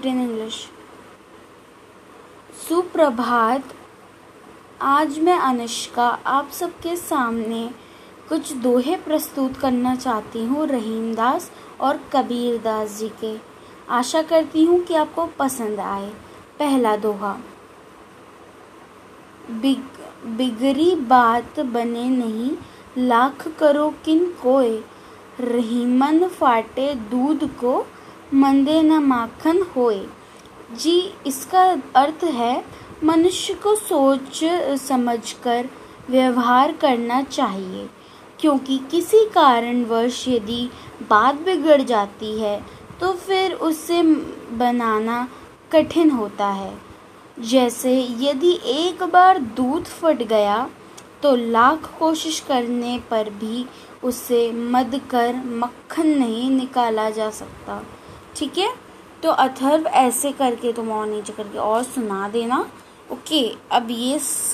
It in English सुप्रभात, आज मैं अनुष्का, आप सबके सामने कुछ दोहे प्रस्तुत करना चाहती हूँ रहीम दास और कबीर दास जी के। आशा करती हूँ कि आपको पसंद आए। पहला दोहा, बिग बिगड़ी बात बने नहीं, लाख करो किन कोय रहीमन फाटे दूध को मंदे न माखन होए। जी, इसका अर्थ है, मनुष्य को सोच, समझकर व्यवहार करना चाहिए, क्योंकि किसी कारणवश यदि बात बिगड़ जाती है तो फिर उसे बनाना कठिन होता है। जैसे यदि एक बार दूध फट गया तो लाख कोशिश करने पर भी उसे मद कर मक्खन नहीं निकाला जा सकता। ठीक है? तो अथर्व ऐसे करके तुम और नीचे करके और सुना देना। ओके अब ये